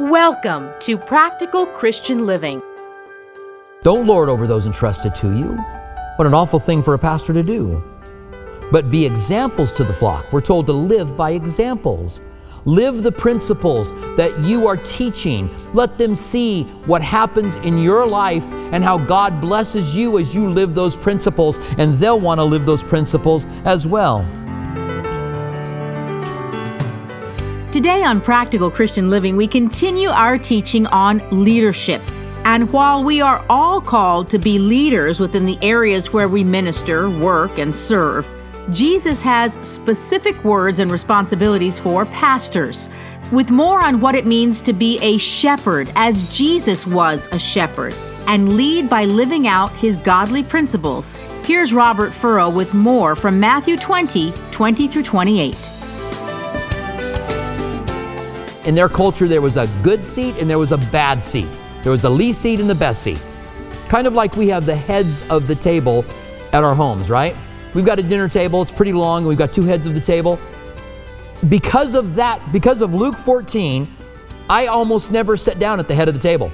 Welcome to Practical Christian Living. Don't lord over those entrusted to you. What an awful thing for a pastor to do. But be examples to the flock. We're told to live by examples. Live the principles that you are teaching. Let them see what happens in your life and how God blesses you as you live those principles, and they'll want to live those principles as well. Today on Practical Christian Living, we continue our teaching on leadership. And while we are all called to be leaders within the areas where we minister, work, and serve, Jesus has specific words and responsibilities for pastors, with more on what it means to be a shepherd, as Jesus was a shepherd, and lead by living out his godly principles. Here's Robert Furrow with more from Matthew 20 20 through 28. In their culture, there was a good seat and there was a bad seat. There was the least seat and the best seat. Kind of like we have the heads of the table at our homes, right? We've got a dinner table, it's pretty long, and we've got two heads of the table. Because of that, because of Luke 14, I almost never sit down at the head of the table.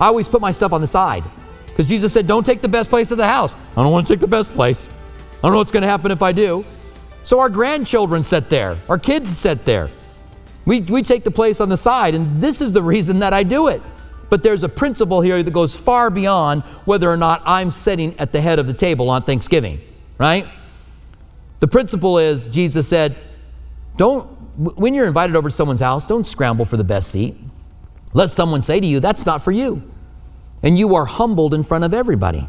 I always put my stuff on the side. Because Jesus said, Don't take the best place of the house. I don't want to take the best place. I don't know what's going to happen if I do. So our grandchildren sit there, our kids sit there. We, we take the place on the side, and this is the reason that I do it. But there's a principle here that goes far beyond whether or not I'm sitting at the head of the table on Thanksgiving right? The principle is Jesus said, don't, when you're invited over to someone's house, don't scramble for the best seat. Let someone say to you, that's not for you. And you are humbled in front of everybody.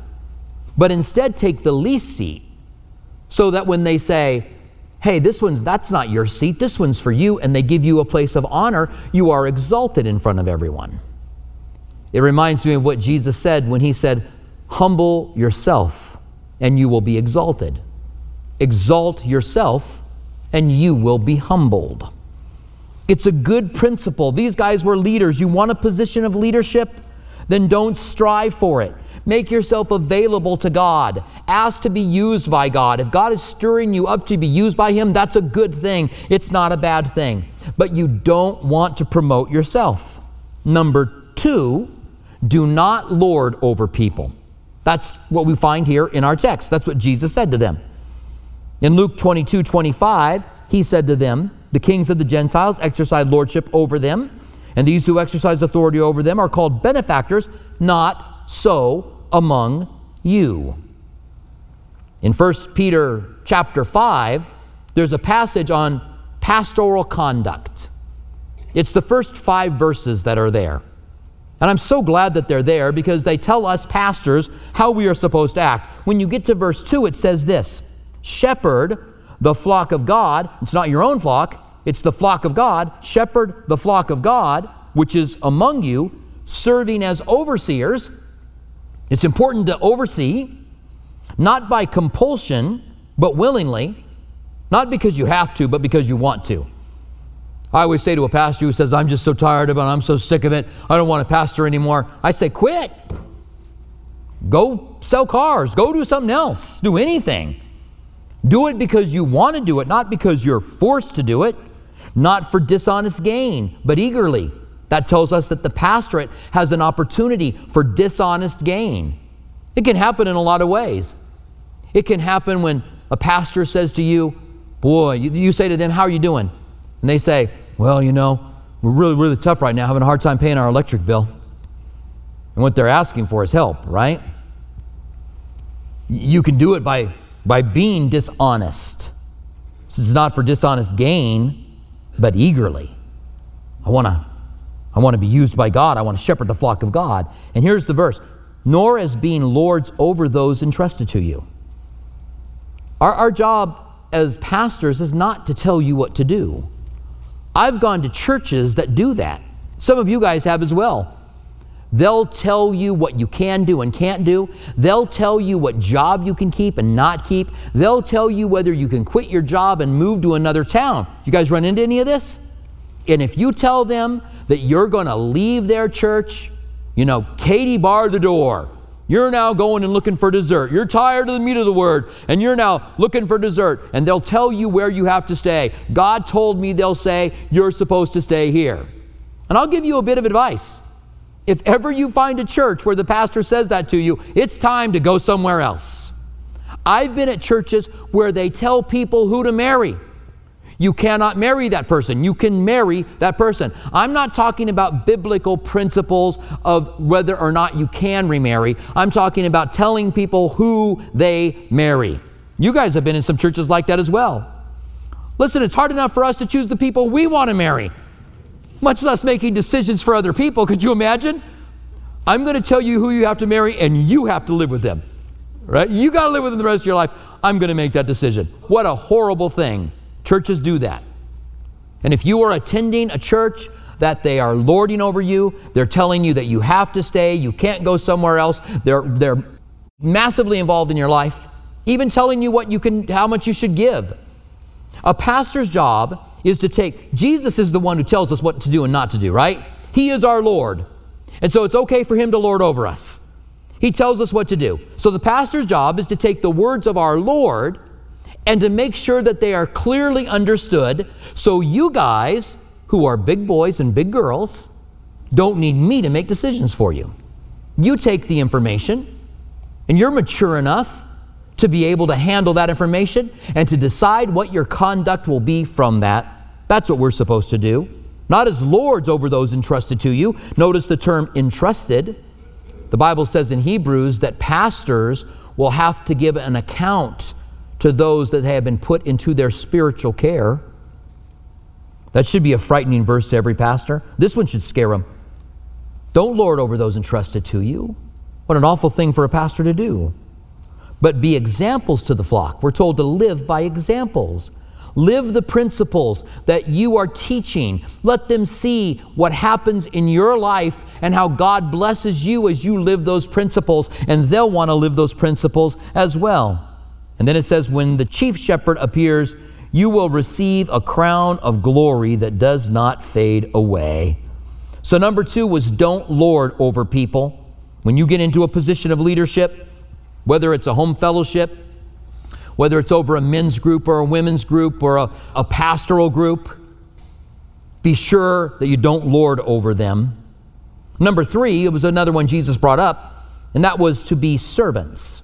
But instead, take the least seat so that when they say, hey, this one's, that's not your seat, this one's for you, and they give you a place of honor, you are exalted in front of everyone. It reminds me of what Jesus said when he said, humble yourself and you will be exalted. Exalt yourself, and you will be humbled. It's a good principle. These guys were leaders. You want a position of leadership? Then don't strive for it. Make yourself available to God. Ask to be used by God. If God is stirring you up to be used by Him, that's a good thing. It's not a bad thing. But you don't want to promote yourself. Number two, do not lord over people. That's what we find here in our text. That's what Jesus said to them. In Luke 22 25, he said to them, The kings of the Gentiles exercise lordship over them, and these who exercise authority over them are called benefactors, not so among you. In 1 Peter chapter 5, there's a passage on pastoral conduct. It's the first five verses that are there. And I'm so glad that they're there because they tell us pastors how we are supposed to act. When you get to verse 2, it says this Shepherd the flock of God. It's not your own flock, it's the flock of God. Shepherd the flock of God, which is among you, serving as overseers. It's important to oversee, not by compulsion, but willingly. Not because you have to, but because you want to. I always say to a pastor who says, I'm just so tired of it, I'm so sick of it, I don't want to pastor anymore. I say, quit. Go sell cars, go do something else, do anything. Do it because you want to do it, not because you're forced to do it, not for dishonest gain, but eagerly. That tells us that the pastorate has an opportunity for dishonest gain. It can happen in a lot of ways. It can happen when a pastor says to you, Boy, you, you say to them, How are you doing? And they say, well, you know, we're really, really tough right now, having a hard time paying our electric bill. And what they're asking for is help, right? You can do it by, by being dishonest. This is not for dishonest gain, but eagerly. I want to I want to be used by God. I want to shepherd the flock of God. And here's the verse nor as being lords over those entrusted to you. Our, our job as pastors is not to tell you what to do. I've gone to churches that do that. Some of you guys have as well. They'll tell you what you can do and can't do. They'll tell you what job you can keep and not keep. They'll tell you whether you can quit your job and move to another town. You guys run into any of this? And if you tell them that you're going to leave their church, you know, Katie barred the door. You're now going and looking for dessert. You're tired of the meat of the word, and you're now looking for dessert. And they'll tell you where you have to stay. God told me they'll say, You're supposed to stay here. And I'll give you a bit of advice. If ever you find a church where the pastor says that to you, it's time to go somewhere else. I've been at churches where they tell people who to marry. You cannot marry that person. You can marry that person. I'm not talking about biblical principles of whether or not you can remarry. I'm talking about telling people who they marry. You guys have been in some churches like that as well. Listen, it's hard enough for us to choose the people we want to marry much less making decisions for other people. Could you imagine? I'm going to tell you who you have to marry, and you have to live with them. Right? You got to live with them the rest of your life. I'm going to make that decision. What a horrible thing. Churches do that. And if you are attending a church that they are lording over you, they're telling you that you have to stay, you can't go somewhere else, they're, they're massively involved in your life, even telling you what you can, how much you should give. A pastor's job is to take, Jesus is the one who tells us what to do and not to do, right? He is our Lord. And so it's okay for him to lord over us. He tells us what to do. So the pastor's job is to take the words of our Lord and to make sure that they are clearly understood so you guys, who are big boys and big girls, don't need me to make decisions for you. You take the information and you're mature enough to be able to handle that information and to decide what your conduct will be from that. That's what we're supposed to do. Not as lords over those entrusted to you. Notice the term entrusted. The Bible says in Hebrews that pastors will have to give an account to those that have been put into their spiritual care. That should be a frightening verse to every pastor. This one should scare them. Don't lord over those entrusted to you. What an awful thing for a pastor to do but be examples to the flock. We're told to live by examples. Live the principles that you are teaching. Let them see what happens in your life and how God blesses you as you live those principles, and they'll want to live those principles as well. And then it says, When the chief shepherd appears, you will receive a crown of glory that does not fade away. So, number two was don't lord over people. When you get into a position of leadership, whether it's a home fellowship, whether it's over a men's group or a women's group or a, a pastoral group, be sure that you don't lord over them. Number three, it was another one Jesus brought up, and that was to be servants.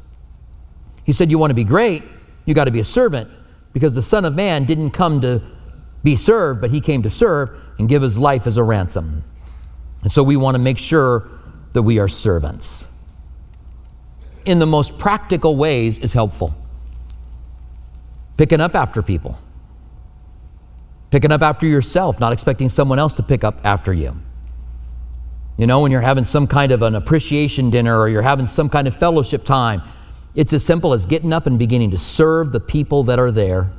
He said, You want to be great, you got to be a servant, because the Son of Man didn't come to be served, but he came to serve and give his life as a ransom. And so we want to make sure that we are servants in the most practical ways is helpful. Picking up after people, picking up after yourself, not expecting someone else to pick up after you. You know, when you're having some kind of an appreciation dinner or you're having some kind of fellowship time, it's as simple as getting up and beginning to serve the people that are there.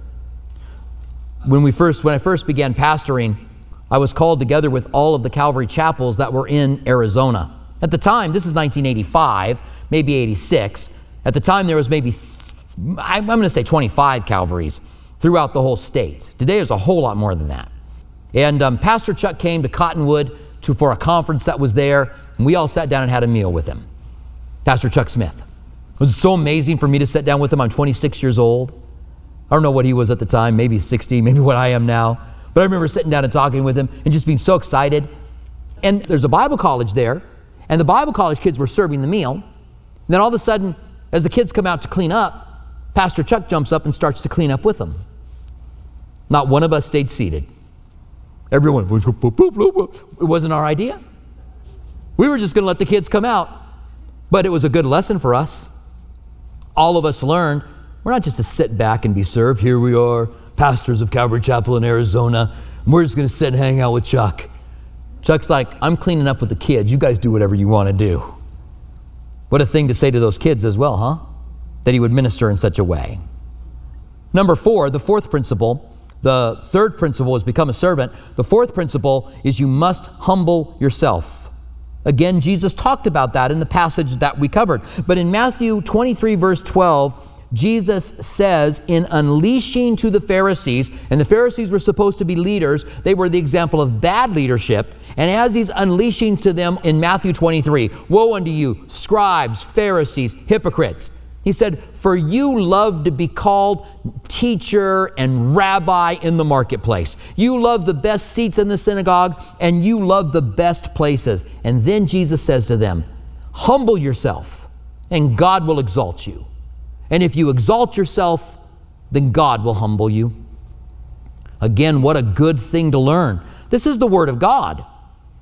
When we first when I first began pastoring, I was called together with all of the Calvary chapels that were in Arizona. At the time, this is 1985, maybe 86. At the time, there was maybe, I'm going to say 25 Calvaries throughout the whole state. Today, there's a whole lot more than that. And um, Pastor Chuck came to Cottonwood to, for a conference that was there, and we all sat down and had a meal with him. Pastor Chuck Smith. It was so amazing for me to sit down with him. I'm 26 years old. I don't know what he was at the time, maybe 60, maybe what I am now. But I remember sitting down and talking with him and just being so excited. And there's a Bible college there, and the Bible college kids were serving the meal. And then all of a sudden, as the kids come out to clean up, Pastor Chuck jumps up and starts to clean up with them. Not one of us stayed seated. Everyone, it wasn't our idea. We were just going to let the kids come out. But it was a good lesson for us. All of us learn we're not just to sit back and be served. Here we are, pastors of Calvary Chapel in Arizona. we're just going to sit and hang out with Chuck. Chuck's like, I'm cleaning up with the kids. You guys do whatever you want to do. What a thing to say to those kids as well, huh? That he would minister in such a way. Number four, the fourth principle, the third principle is become a servant. The fourth principle is you must humble yourself. Again, Jesus talked about that in the passage that we covered. But in Matthew 23, verse 12, Jesus says in unleashing to the Pharisees, and the Pharisees were supposed to be leaders, they were the example of bad leadership. And as he's unleashing to them in Matthew 23, Woe unto you, scribes, Pharisees, hypocrites! He said, For you love to be called teacher and rabbi in the marketplace. You love the best seats in the synagogue and you love the best places. And then Jesus says to them, Humble yourself and God will exalt you. And if you exalt yourself, then God will humble you. Again, what a good thing to learn. This is the Word of God.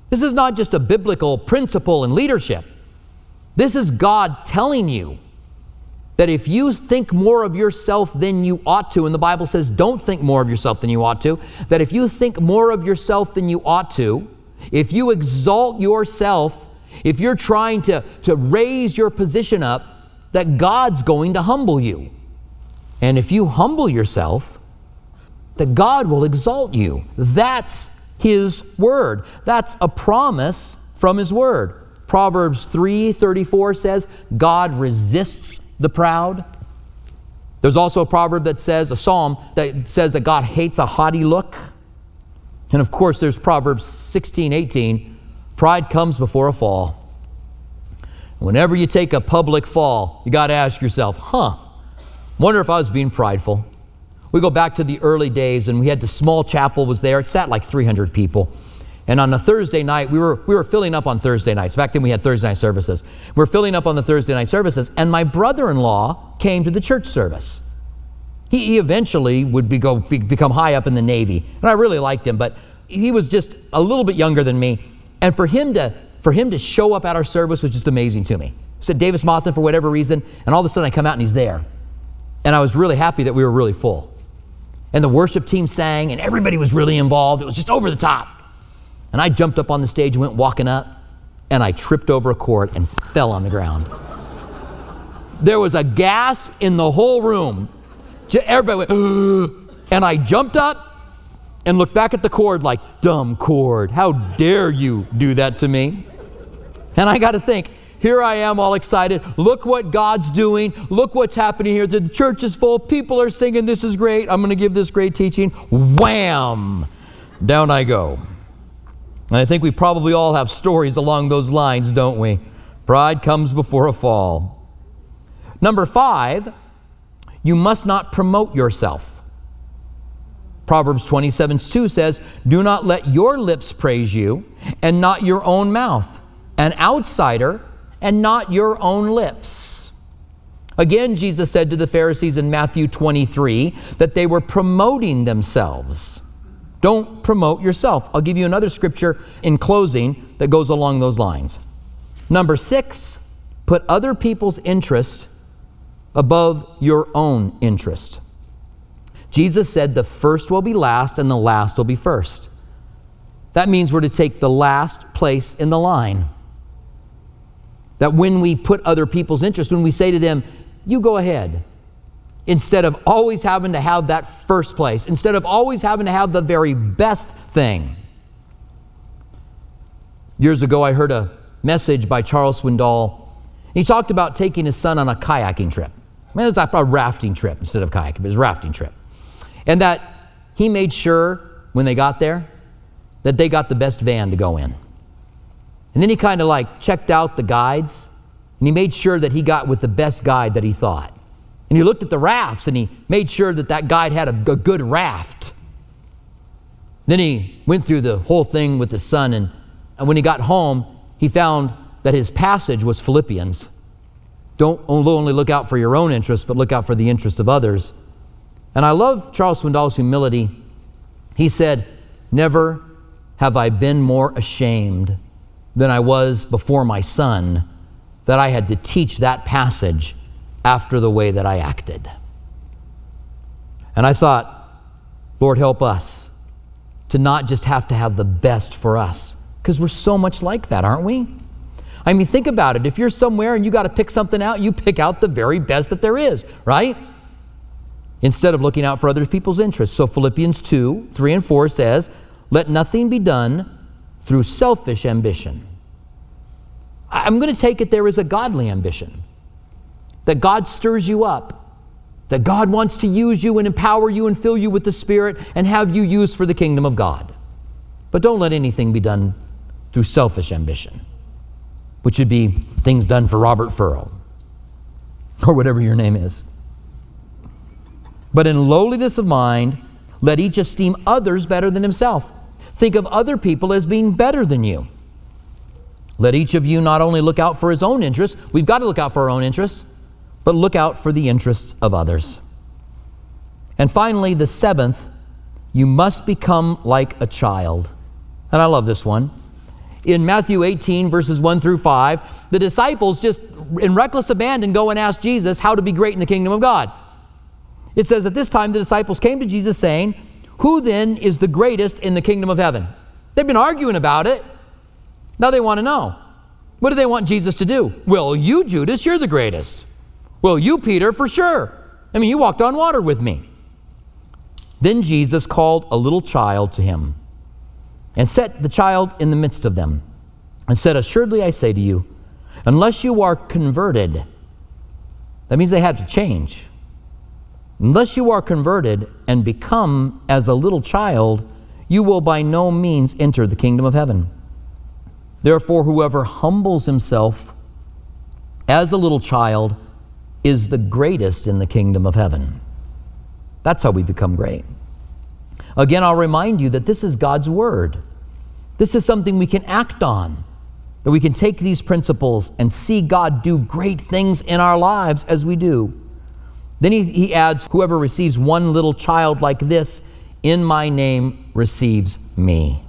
This is not just a biblical principle in leadership. This is God telling you that if you think more of yourself than you ought to, and the Bible says don't think more of yourself than you ought to, that if you think more of yourself than you ought to, if you exalt yourself, if you're trying to, to raise your position up, that God's going to humble you. And if you humble yourself, that God will exalt you. That's His word. That's a promise from His word. Proverbs 3:34 says, God resists the proud. There's also a proverb that says, a psalm that says that God hates a haughty look. And of course, there's Proverbs 16, 18. Pride comes before a fall. Whenever you take a public fall, you got to ask yourself, huh, wonder if I was being prideful. We go back to the early days and we had the small chapel was there. It sat like 300 people. And on a Thursday night, we were, we were filling up on Thursday nights. Back then we had Thursday night services. We are filling up on the Thursday night services, and my brother in law came to the church service. He, he eventually would be go, be, become high up in the Navy, and I really liked him, but he was just a little bit younger than me. And for him to, for him to show up at our service was just amazing to me. said Davis-Monthan for whatever reason, and all of a sudden I come out and he's there. And I was really happy that we were really full. And the worship team sang, and everybody was really involved. It was just over the top. And I jumped up on the stage and went walking up, and I tripped over a cord and fell on the ground. There was a gasp in the whole room. Everybody went, and I jumped up and looked back at the cord like, dumb cord, how dare you do that to me? And I got to think, here I am all excited. Look what God's doing. Look what's happening here. The church is full. People are singing. This is great. I'm going to give this great teaching. Wham! Down I go. And I think we probably all have stories along those lines, don't we? Pride comes before a fall. Number five, you must not promote yourself. Proverbs 27 2 says, Do not let your lips praise you, and not your own mouth, an outsider, and not your own lips. Again, Jesus said to the Pharisees in Matthew 23 that they were promoting themselves. Don't promote yourself. I'll give you another scripture in closing that goes along those lines. Number six, put other people's interest above your own interest. Jesus said the first will be last and the last will be first. That means we're to take the last place in the line. That when we put other people's interest, when we say to them, you go ahead, instead of always having to have that first place, instead of always having to have the very best thing. Years ago, I heard a message by Charles Swindoll. He talked about taking his son on a kayaking trip. I mean, it was a rafting trip instead of kayaking, but it was a rafting trip. And that he made sure when they got there that they got the best van to go in. And then he kind of like checked out the guides and he made sure that he got with the best guide that he thought. And he looked at the rafts and he made sure that that guide had a, a good raft. Then he went through the whole thing with his son, and, and when he got home, he found that his passage was Philippians. Don't only look out for your own interests, but look out for the interests of others. And I love Charles Swindoll's humility. He said, Never have I been more ashamed than I was before my son that I had to teach that passage after the way that I acted. And I thought, Lord, help us to not just have to have the best for us, because we're so much like that, aren't we? I mean, think about it. If you're somewhere and you got to pick something out, you pick out the very best that there is, right? Instead of looking out for other people's interests. So Philippians 2 3 and 4 says, Let nothing be done through selfish ambition. I'm going to take it there is a godly ambition that God stirs you up, that God wants to use you and empower you and fill you with the Spirit and have you used for the kingdom of God. But don't let anything be done through selfish ambition, which would be things done for Robert Furrow. or whatever your name is. But in lowliness of mind, let each esteem others better than himself. Think of other people as being better than you. Let each of you not only look out for his own interests, we've got to look out for our own interests, but look out for the interests of others. And finally, the seventh, you must become like a child. And I love this one. In Matthew 18, verses 1 through 5, the disciples just in reckless abandon go and ask Jesus how to be great in the kingdom of God. It says, At this time, the disciples came to Jesus saying, Who then is the greatest in the kingdom of heaven? They've been arguing about it. Now they want to know. What do they want Jesus to do? Well, you, Judas, you're the greatest. Well, you, Peter, for sure. I mean, you walked on water with me. Then Jesus called a little child to him and set the child in the midst of them and said, Assuredly I say to you, unless you are converted, that means they had to change. Unless you are converted and become as a little child, you will by no means enter the kingdom of heaven. Therefore, whoever humbles himself as a little child is the greatest in the kingdom of heaven. That's how we become great. Again, I'll remind you that this is God's word. This is something we can act on, that we can take these principles and see God do great things in our lives as we do. Then he, he adds, Whoever receives one little child like this in my name receives me.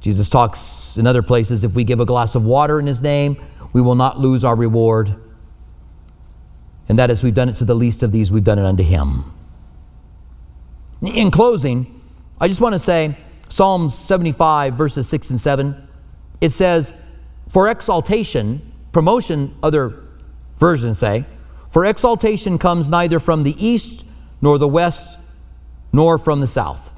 Jesus talks in other places if we give a glass of water in his name, we will not lose our reward. And that as we've done it to the least of these, we've done it unto him. In closing, I just want to say Psalms 75, verses 6 and 7, it says, For exaltation, promotion, other versions say, for exaltation comes neither from the east, nor the west, nor from the south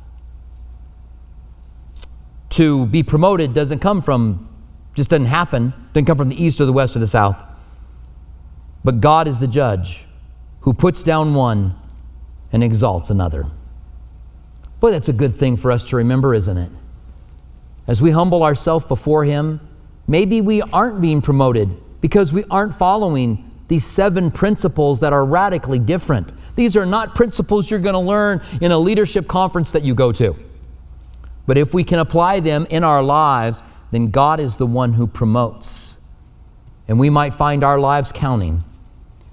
to be promoted doesn't come from, just doesn't happen, doesn't come from the east or the west or the south. But God is the judge who puts down one and exalts another. Boy, that's a good thing for us to remember, isn't it? As we humble ourselves before Him, maybe we aren't being promoted because we aren't following these seven principles that are radically different. These are not principles you're going to learn in a leadership conference that you go to. But if we can apply them in our lives, then God is the one who promotes. And we might find our lives counting.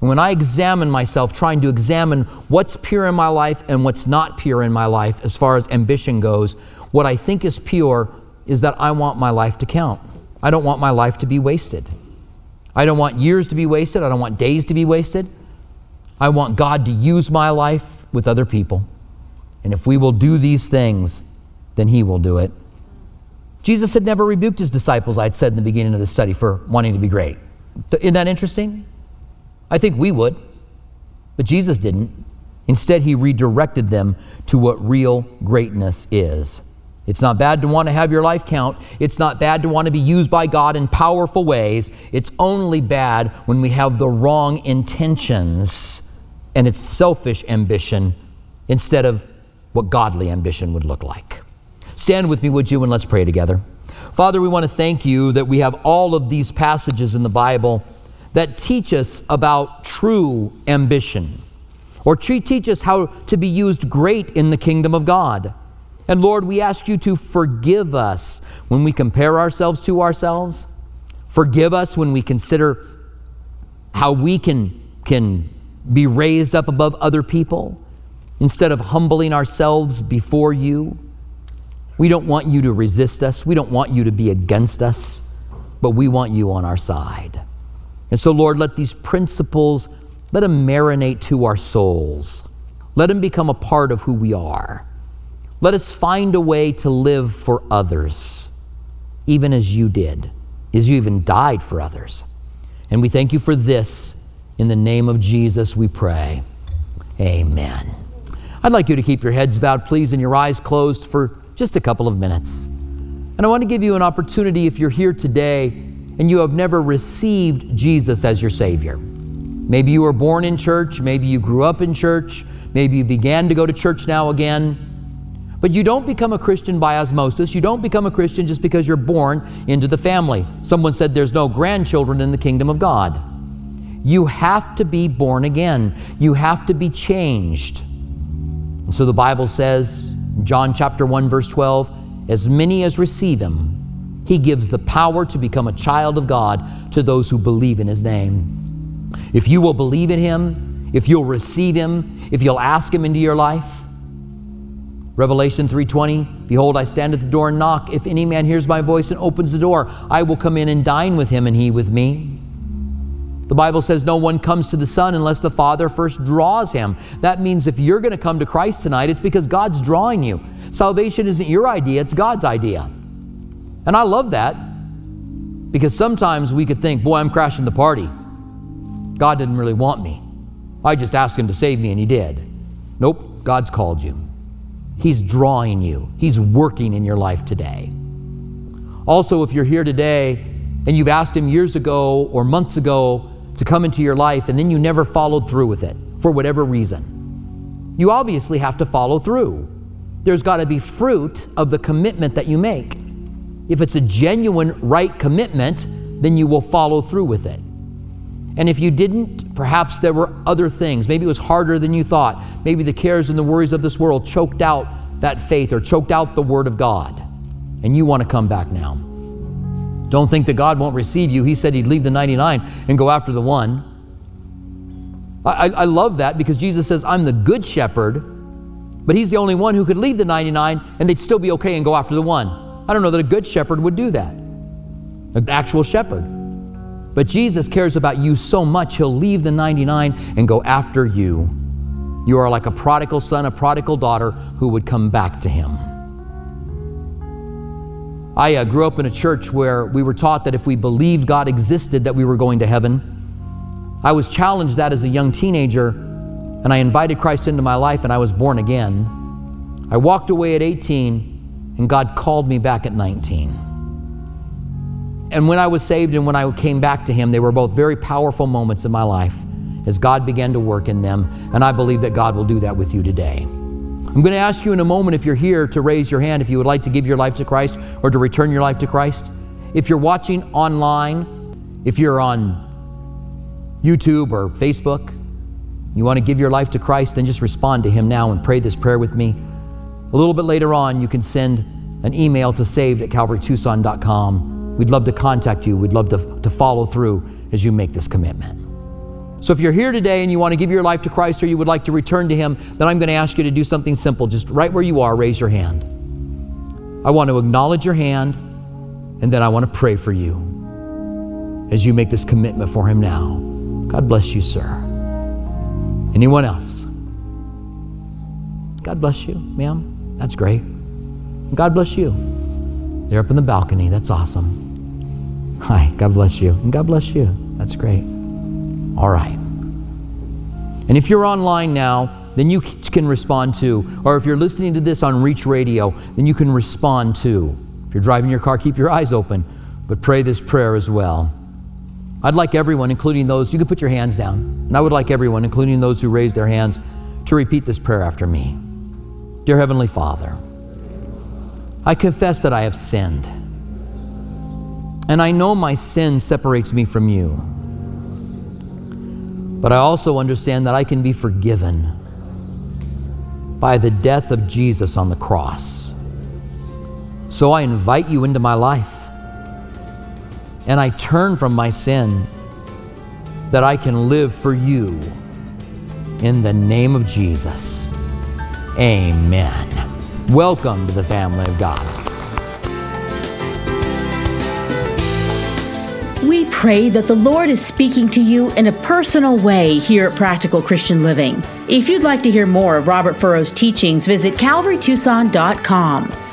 And when I examine myself, trying to examine what's pure in my life and what's not pure in my life as far as ambition goes, what I think is pure is that I want my life to count. I don't want my life to be wasted. I don't want years to be wasted. I don't want days to be wasted. I want God to use my life with other people. And if we will do these things, then he will do it. Jesus had never rebuked his disciples, I'd said in the beginning of the study, for wanting to be great. Isn't that interesting? I think we would, but Jesus didn't. Instead, he redirected them to what real greatness is. It's not bad to want to have your life count. It's not bad to want to be used by God in powerful ways. It's only bad when we have the wrong intentions and it's selfish ambition instead of what godly ambition would look like. Stand with me, would you, and let's pray together. Father, we want to thank you that we have all of these passages in the Bible that teach us about true ambition or teach us how to be used great in the kingdom of God. And Lord, we ask you to forgive us when we compare ourselves to ourselves. Forgive us when we consider how we can, can be raised up above other people instead of humbling ourselves before you. We don't want you to resist us. We don't want you to be against us, but we want you on our side. And so, Lord, let these principles, let them marinate to our souls. Let them become a part of who we are. Let us find a way to live for others, even as you did, as you even died for others. And we thank you for this. In the name of Jesus, we pray. Amen. I'd like you to keep your heads bowed, please, and your eyes closed for just a couple of minutes. And I want to give you an opportunity if you're here today and you have never received Jesus as your Savior. Maybe you were born in church, maybe you grew up in church, maybe you began to go to church now again. But you don't become a Christian by osmosis. You don't become a Christian just because you're born into the family. Someone said there's no grandchildren in the kingdom of God. You have to be born again. You have to be changed. And so the Bible says, John chapter 1 verse 12, as many as receive him, he gives the power to become a child of God to those who believe in his name. If you will believe in him, if you'll receive him, if you'll ask him into your life, Revelation 3:20 Behold I stand at the door and knock. If any man hears my voice and opens the door I will come in and dine with him and he with me. The Bible says no one comes to the Son unless the Father first draws him. That means if you're going to come to Christ tonight it's because God's drawing you. Salvation isn't your idea it's God's idea And I love that because sometimes we could think boy I'm crashing the party God didn't really want me I just asked him to save me and he did Nope God's called you He's drawing you, He's working in your life today. Also, if you're here today and you've asked Him years ago or months ago to come into your life and then you never followed through with it for whatever reason, you obviously have to follow through. There's got to be fruit of the commitment that you make. If it's a genuine, right commitment, then you will follow through with it. And if you didn't, perhaps there were other things. Maybe it was harder than you thought. Maybe the cares and the worries of this world choked out that faith or choked out the Word of God. And you want to come back now. Don't think that God won't receive you. He said He'd leave the 99 and go after the one. I, I, love that because Jesus says, I'm the good shepherd, but He's the only one who could leave the 99 and they'd still be okay and go after the one. I don't know that a good shepherd would do that, an actual shepherd. But Jesus cares about you so much, He'll leave the 99 and go after you. You are like a prodigal son, a prodigal daughter who would come back to Him. I uh, grew up in a church where we were taught that if we believed God existed, that we were going to heaven. I was challenged that as a young teenager, and I invited Christ into my life, and I was born again. I walked away at 18, and God called me back at 19. And when I was saved and when I came back to Him, they were both very powerful moments in my life as God began to work in them. And I believe that God will do that with you today. I'm going to ask you in a moment if you're here to raise your hand if you would like to give your life to Christ or to return your life to Christ. If you're watching online, if you're on YouTube or Facebook, you want to give your life to Christ, then just respond to Him now and pray this prayer with me. A little bit later on, you can send an email to saved at calvarytucson.com We'd love to contact you. We'd love to, to follow through as you make this commitment. So if you're here today and you want to give your life to Christ or you would like to return to Him, then I'm going to ask you to do something simple. Just right where you are, raise your hand. I want to acknowledge your hand and then I want to pray for you as you make this commitment for Him now. God bless you, sir. Anyone else? God bless you, ma'am. That's great. God bless you. They're up in the balcony. That's awesome. Hi, God bless you. And God bless you. That's great. All right. And if you're online now, then you can respond to, or if you're listening to this on Reach Radio, then you can respond to. If you're driving your car, keep your eyes open, but pray this prayer as well. I'd like everyone, including those, you can put your hands down, and I would like everyone, including those who raise their hands, to repeat this prayer after me. Dear Heavenly Father, I confess that I have sinned. And I know my sin separates me from you. But I also understand that I can be forgiven by the death of Jesus on the cross. So I invite you into my life. And I turn from my sin that I can live for you. In the name of Jesus. Amen. Welcome to the family of God. We pray that the Lord is speaking to you in a personal way here at Practical Christian Living. If you'd like to hear more of Robert Furrow's teachings, visit calvarytucson.com.